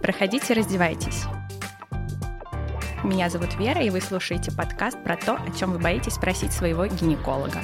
Проходите, раздевайтесь. Меня зовут Вера, и вы слушаете подкаст про то, о чем вы боитесь спросить своего гинеколога.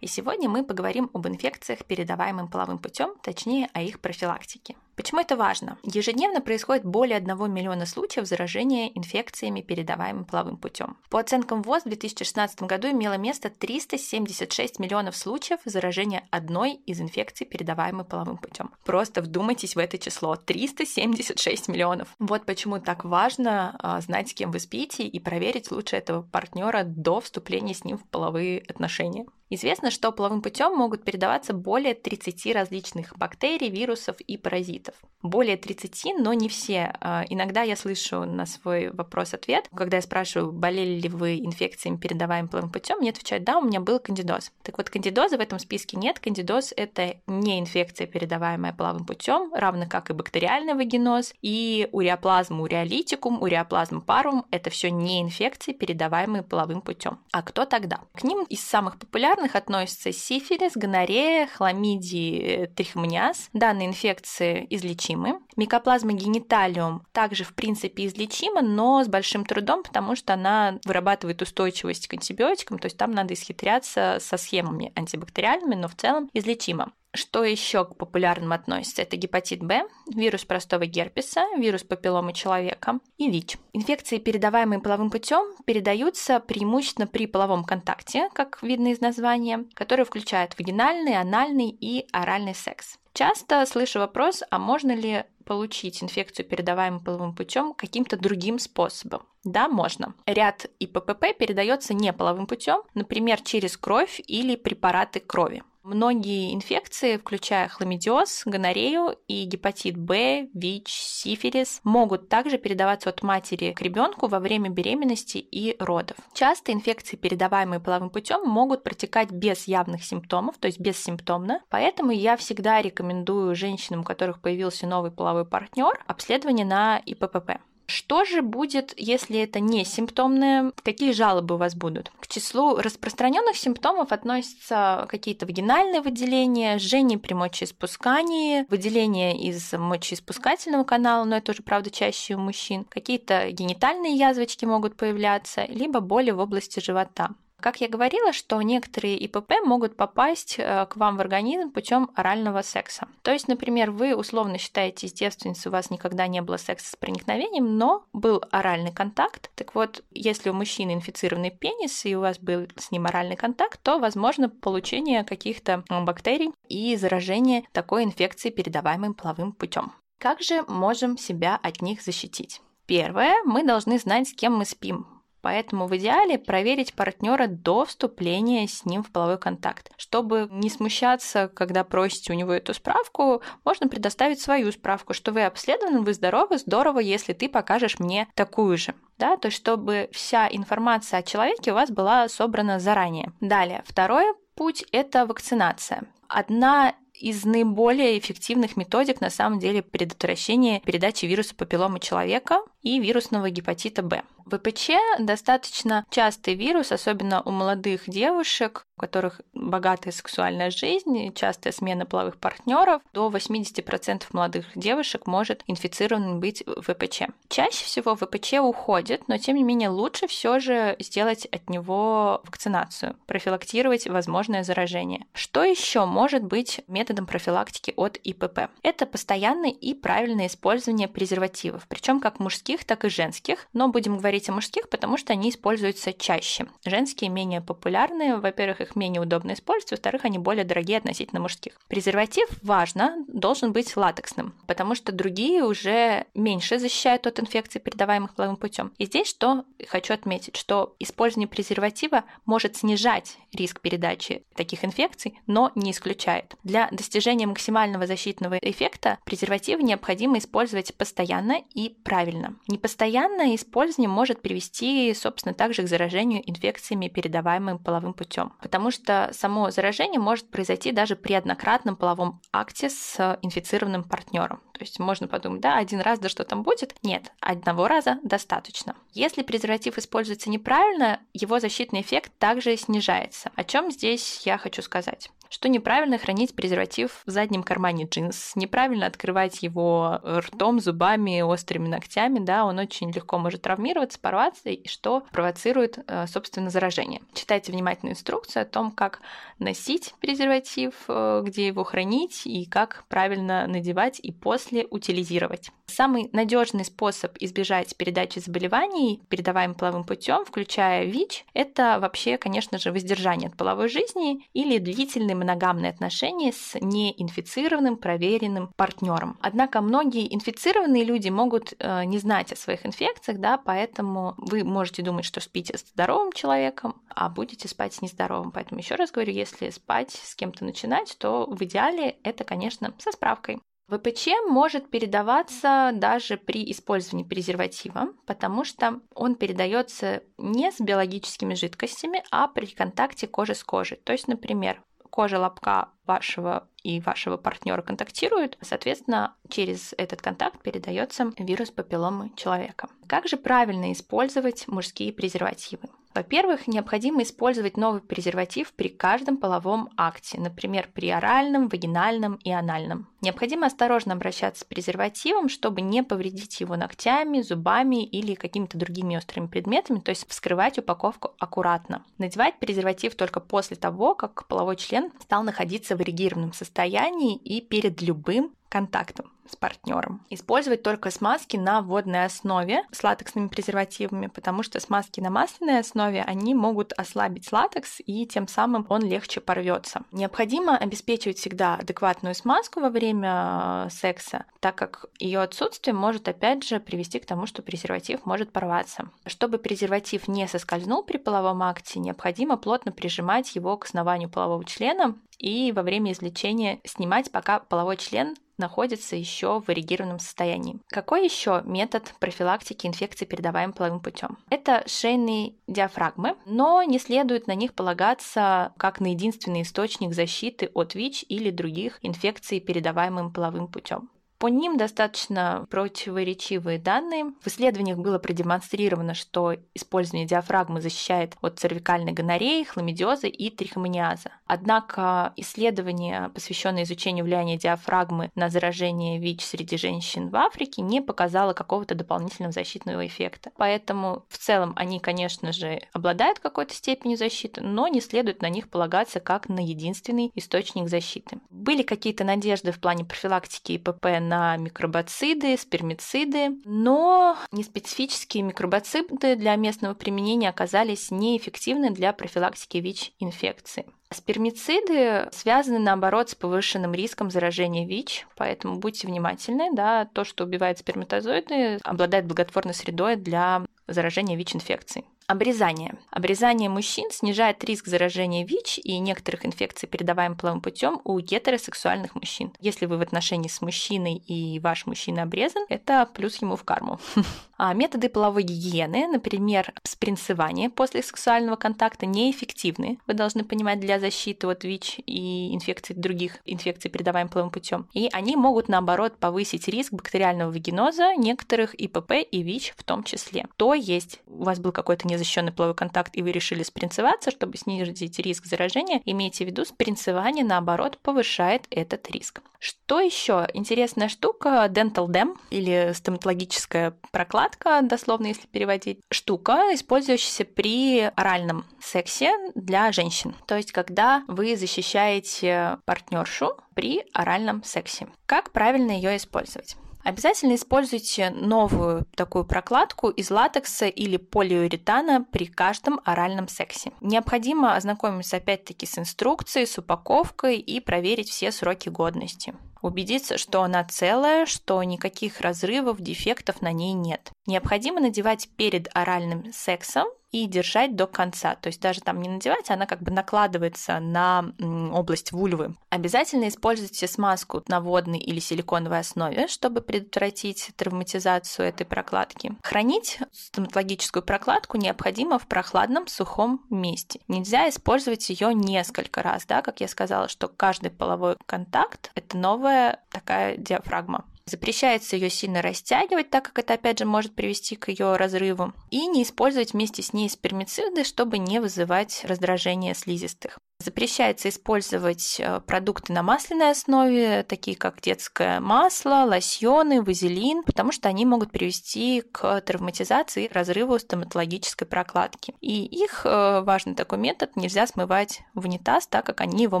И сегодня мы поговорим об инфекциях, передаваемым половым путем, точнее о их профилактике. Почему это важно? Ежедневно происходит более 1 миллиона случаев заражения инфекциями, передаваемыми половым путем. По оценкам ВОЗ, в 2016 году имело место 376 миллионов случаев заражения одной из инфекций, передаваемой половым путем. Просто вдумайтесь в это число. 376 миллионов. Вот почему так важно а, знать, с кем вы спите, и проверить лучше этого партнера до вступления с ним в половые отношения. Известно, что половым путем могут передаваться более 30 различных бактерий, вирусов и паразитов. кредитов. Более 30, но не все. А, иногда я слышу на свой вопрос-ответ, когда я спрашиваю, болели ли вы инфекциями, передаваемыми половым путем, мне отвечают, да, у меня был кандидоз. Так вот, кандидоза в этом списке нет. Кандидоз — это не инфекция, передаваемая половым путем, равно как и бактериальный вагиноз, и уреоплазма уреолитикум, уреоплазма парум — это все не инфекции, передаваемые половым путем. А кто тогда? К ним из самых популярных относятся сифилис, гонорея, хламидии, трихомониаз. Данные инфекции излечимы. Микоплазма гениталиум также, в принципе, излечима, но с большим трудом, потому что она вырабатывает устойчивость к антибиотикам, то есть там надо исхитряться со схемами антибактериальными, но в целом излечимо. Что еще к популярным относится? Это гепатит Б, вирус простого герпеса, вирус папилломы человека и ВИЧ. Инфекции, передаваемые половым путем, передаются преимущественно при половом контакте, как видно из названия, который включает вагинальный, анальный и оральный секс. Часто слышу вопрос, а можно ли получить инфекцию, передаваемую половым путем, каким-то другим способом? Да, можно. Ряд ИППП передается не половым путем, например, через кровь или препараты крови. Многие инфекции, включая хламидиоз, гонорею и гепатит Б, ВИЧ, сифилис, могут также передаваться от матери к ребенку во время беременности и родов. Часто инфекции, передаваемые половым путем, могут протекать без явных симптомов, то есть бессимптомно. Поэтому я всегда рекомендую женщинам, у которых появился новый половой партнер, обследование на ИППП. Что же будет, если это не симптомное? Какие жалобы у вас будут? К числу распространенных симптомов относятся какие-то вагинальные выделения, жжение при мочеиспускании, выделение из мочеиспускательного канала, но это уже, правда, чаще у мужчин. Какие-то генитальные язвочки могут появляться, либо боли в области живота. Как я говорила, что некоторые ИПП могут попасть э, к вам в организм путем орального секса. То есть, например, вы условно считаете девственницей, у вас никогда не было секса с проникновением, но был оральный контакт. Так вот, если у мужчины инфицированный пенис и у вас был с ним оральный контакт, то возможно получение каких-то бактерий и заражение такой инфекции, передаваемой половым путем. Как же можем себя от них защитить? Первое, мы должны знать, с кем мы спим. Поэтому в идеале проверить партнера до вступления с ним в половой контакт. Чтобы не смущаться, когда просите у него эту справку, можно предоставить свою справку, что вы обследованы, вы здоровы, здорово, если ты покажешь мне такую же. Да, то есть чтобы вся информация о человеке у вас была собрана заранее. Далее, второй путь – это вакцинация. Одна из наиболее эффективных методик на самом деле предотвращения передачи вируса папилломы человека и вирусного гепатита Б. ВПЧ достаточно частый вирус, особенно у молодых девушек, у которых богатая сексуальная жизнь, частая смена половых партнеров. До 80% молодых девушек может инфицирован быть ВПЧ. Чаще всего ВПЧ уходит, но тем не менее лучше все же сделать от него вакцинацию, профилактировать возможное заражение. Что еще может быть методом профилактики от ИПП? Это постоянное и правильное использование презервативов, причем как мужских, так и женских, но будем говорить говорить о мужских, потому что они используются чаще. Женские менее популярны, во-первых, их менее удобно использовать, во-вторых, они более дорогие относительно мужских. Презерватив, важно, должен быть латексным, потому что другие уже меньше защищают от инфекций, передаваемых половым путем. И здесь что хочу отметить, что использование презерватива может снижать риск передачи таких инфекций, но не исключает. Для достижения максимального защитного эффекта презервативы необходимо использовать постоянно и правильно. Непостоянное использование может может привести, собственно, также к заражению инфекциями, передаваемым половым путем. Потому что само заражение может произойти даже при однократном половом акте с инфицированным партнером. То есть можно подумать, да, один раз, да что там будет? Нет, одного раза достаточно. Если презерватив используется неправильно, его защитный эффект также снижается. О чем здесь я хочу сказать? Что неправильно хранить презерватив в заднем кармане джинс, неправильно открывать его ртом, зубами, острыми ногтями, да, он очень легко может травмироваться, порваться, и что провоцирует, э, собственно, заражение. Читайте внимательную инструкцию о том, как носить презерватив, э, где его хранить и как правильно надевать и после утилизировать. Самый надежный способ избежать передачи заболеваний, передаваемым половым путем, включая ВИЧ, это вообще, конечно же, воздержание от половой жизни или длительные моногамные отношения с неинфицированным, проверенным партнером. Однако многие инфицированные люди могут э, не знать о своих инфекциях, да, поэтому вы можете думать, что спите с здоровым человеком, а будете спать с нездоровым. Поэтому еще раз говорю, если спать с кем-то начинать, то в идеале это, конечно, со справкой. ВПЧ может передаваться даже при использовании презерватива, потому что он передается не с биологическими жидкостями, а при контакте кожи с кожей. То есть, например, кожа лобка вашего и вашего партнера контактируют, соответственно, через этот контакт передается вирус папилломы человека. Как же правильно использовать мужские презервативы? Во-первых, необходимо использовать новый презерватив при каждом половом акте, например, при оральном, вагинальном и анальном. Необходимо осторожно обращаться с презервативом, чтобы не повредить его ногтями, зубами или какими-то другими острыми предметами, то есть вскрывать упаковку аккуратно. Надевать презерватив только после того, как половой член стал находиться в эрегированном состоянии и перед любым контактом с партнером. Использовать только смазки на водной основе с латексными презервативами, потому что смазки на масляной основе, они могут ослабить латекс, и тем самым он легче порвется. Необходимо обеспечивать всегда адекватную смазку во время э, секса, так как ее отсутствие может опять же привести к тому, что презерватив может порваться. Чтобы презерватив не соскользнул при половом акте, необходимо плотно прижимать его к основанию полового члена и во время извлечения снимать, пока половой член находится еще в эрегированном состоянии. Какой еще метод профилактики инфекции, передаваемой половым путем? Это шейные диафрагмы, но не следует на них полагаться как на единственный источник защиты от ВИЧ или других инфекций, передаваемым половым путем. По ним достаточно противоречивые данные. В исследованиях было продемонстрировано, что использование диафрагмы защищает от цервикальной гонореи, хламидиоза и трихомониаза. Однако исследования, посвященные изучению влияния диафрагмы на заражение ВИЧ среди женщин в Африке, не показало какого-то дополнительного защитного эффекта. Поэтому в целом они, конечно же, обладают какой-то степенью защиты, но не следует на них полагаться как на единственный источник защиты. Были какие-то надежды в плане профилактики ИПП на микробоциды, спермициды, но неспецифические микробоциды для местного применения оказались неэффективны для профилактики ВИЧ-инфекции. Спермициды связаны, наоборот, с повышенным риском заражения ВИЧ, поэтому будьте внимательны, да, то, что убивает сперматозоиды, обладает благотворной средой для заражения ВИЧ-инфекцией. Обрезание. Обрезание мужчин снижает риск заражения ВИЧ и некоторых инфекций, передаваемых половым путем у гетеросексуальных мужчин. Если вы в отношении с мужчиной и ваш мужчина обрезан, это плюс ему в карму. А методы половой гигиены, например, спринцевание после сексуального контакта, неэффективны. Вы должны понимать для защиты от ВИЧ и инфекций других инфекций, передаваемых половым путем. И они могут, наоборот, повысить риск бактериального вагиноза, некоторых ИПП и ВИЧ в том числе. То есть у вас был какой-то незащищенный половой контакт, и вы решили спринцеваться, чтобы снизить риск заражения, имейте в виду, спринцевание, наоборот, повышает этот риск. Что еще? Интересная штука Dental Dam или стоматологическая прокладка, дословно если переводить. Штука, использующаяся при оральном сексе для женщин. То есть, когда вы защищаете партнершу при оральном сексе. Как правильно ее использовать? Обязательно используйте новую такую прокладку из латекса или полиуретана при каждом оральном сексе. Необходимо ознакомиться опять-таки с инструкцией, с упаковкой и проверить все сроки годности убедиться, что она целая, что никаких разрывов, дефектов на ней нет. Необходимо надевать перед оральным сексом и держать до конца. То есть даже там не надевать, она как бы накладывается на область вульвы. Обязательно используйте смазку на водной или силиконовой основе, чтобы предотвратить травматизацию этой прокладки. Хранить стоматологическую прокладку необходимо в прохладном сухом месте. Нельзя использовать ее несколько раз, да, как я сказала, что каждый половой контакт – это новая такая диафрагма. Запрещается ее сильно растягивать, так как это опять же может привести к ее разрыву. И не использовать вместе с ней спермициды, чтобы не вызывать раздражение слизистых. Запрещается использовать э, продукты на масляной основе, такие как детское масло, лосьоны, вазелин, потому что они могут привести к травматизации и разрыву стоматологической прокладки. И их, э, важный такой метод, нельзя смывать в унитаз, так как они его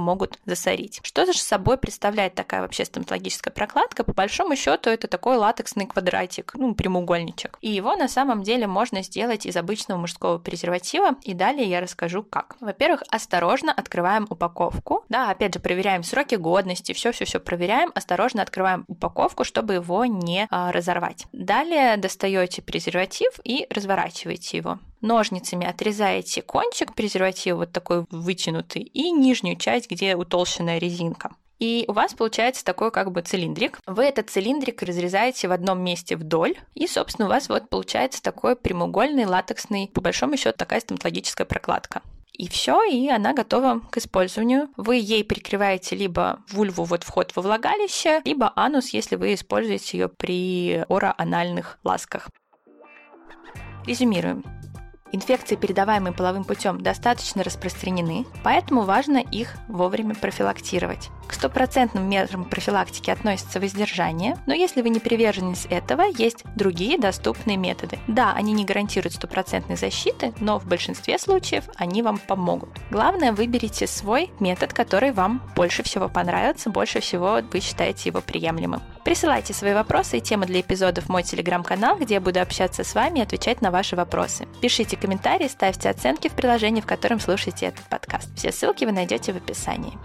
могут засорить. Что же собой представляет такая вообще стоматологическая прокладка? По большому счету это такой латексный квадратик, ну, прямоугольничек. И его на самом деле можно сделать из обычного мужского презерватива, и далее я расскажу как. Во-первых, осторожно открываем упаковку. Да, опять же, проверяем сроки годности, все-все-все проверяем, осторожно открываем упаковку, чтобы его не а, разорвать. Далее достаете презерватив и разворачиваете его. Ножницами отрезаете кончик презерватива, вот такой вытянутый, и нижнюю часть, где утолщенная резинка. И у вас получается такой как бы цилиндрик. Вы этот цилиндрик разрезаете в одном месте вдоль, и, собственно, у вас вот получается такой прямоугольный латексный, по большому счету, такая стоматологическая прокладка. И все, и она готова к использованию. Вы ей прикрываете либо вульву, вот вход во влагалище, либо анус, если вы используете ее при ороанальных ласках. Резюмируем. Инфекции, передаваемые половым путем, достаточно распространены, поэтому важно их вовремя профилактировать. К стопроцентным мерам профилактики относится воздержание, но если вы не приверженец этого, есть другие доступные методы. Да, они не гарантируют стопроцентной защиты, но в большинстве случаев они вам помогут. Главное, выберите свой метод, который вам больше всего понравится, больше всего вы считаете его приемлемым. Присылайте свои вопросы и темы для эпизодов в мой телеграм-канал, где я буду общаться с вами и отвечать на ваши вопросы. Пишите комментарии, ставьте оценки в приложении, в котором слушаете этот подкаст. Все ссылки вы найдете в описании.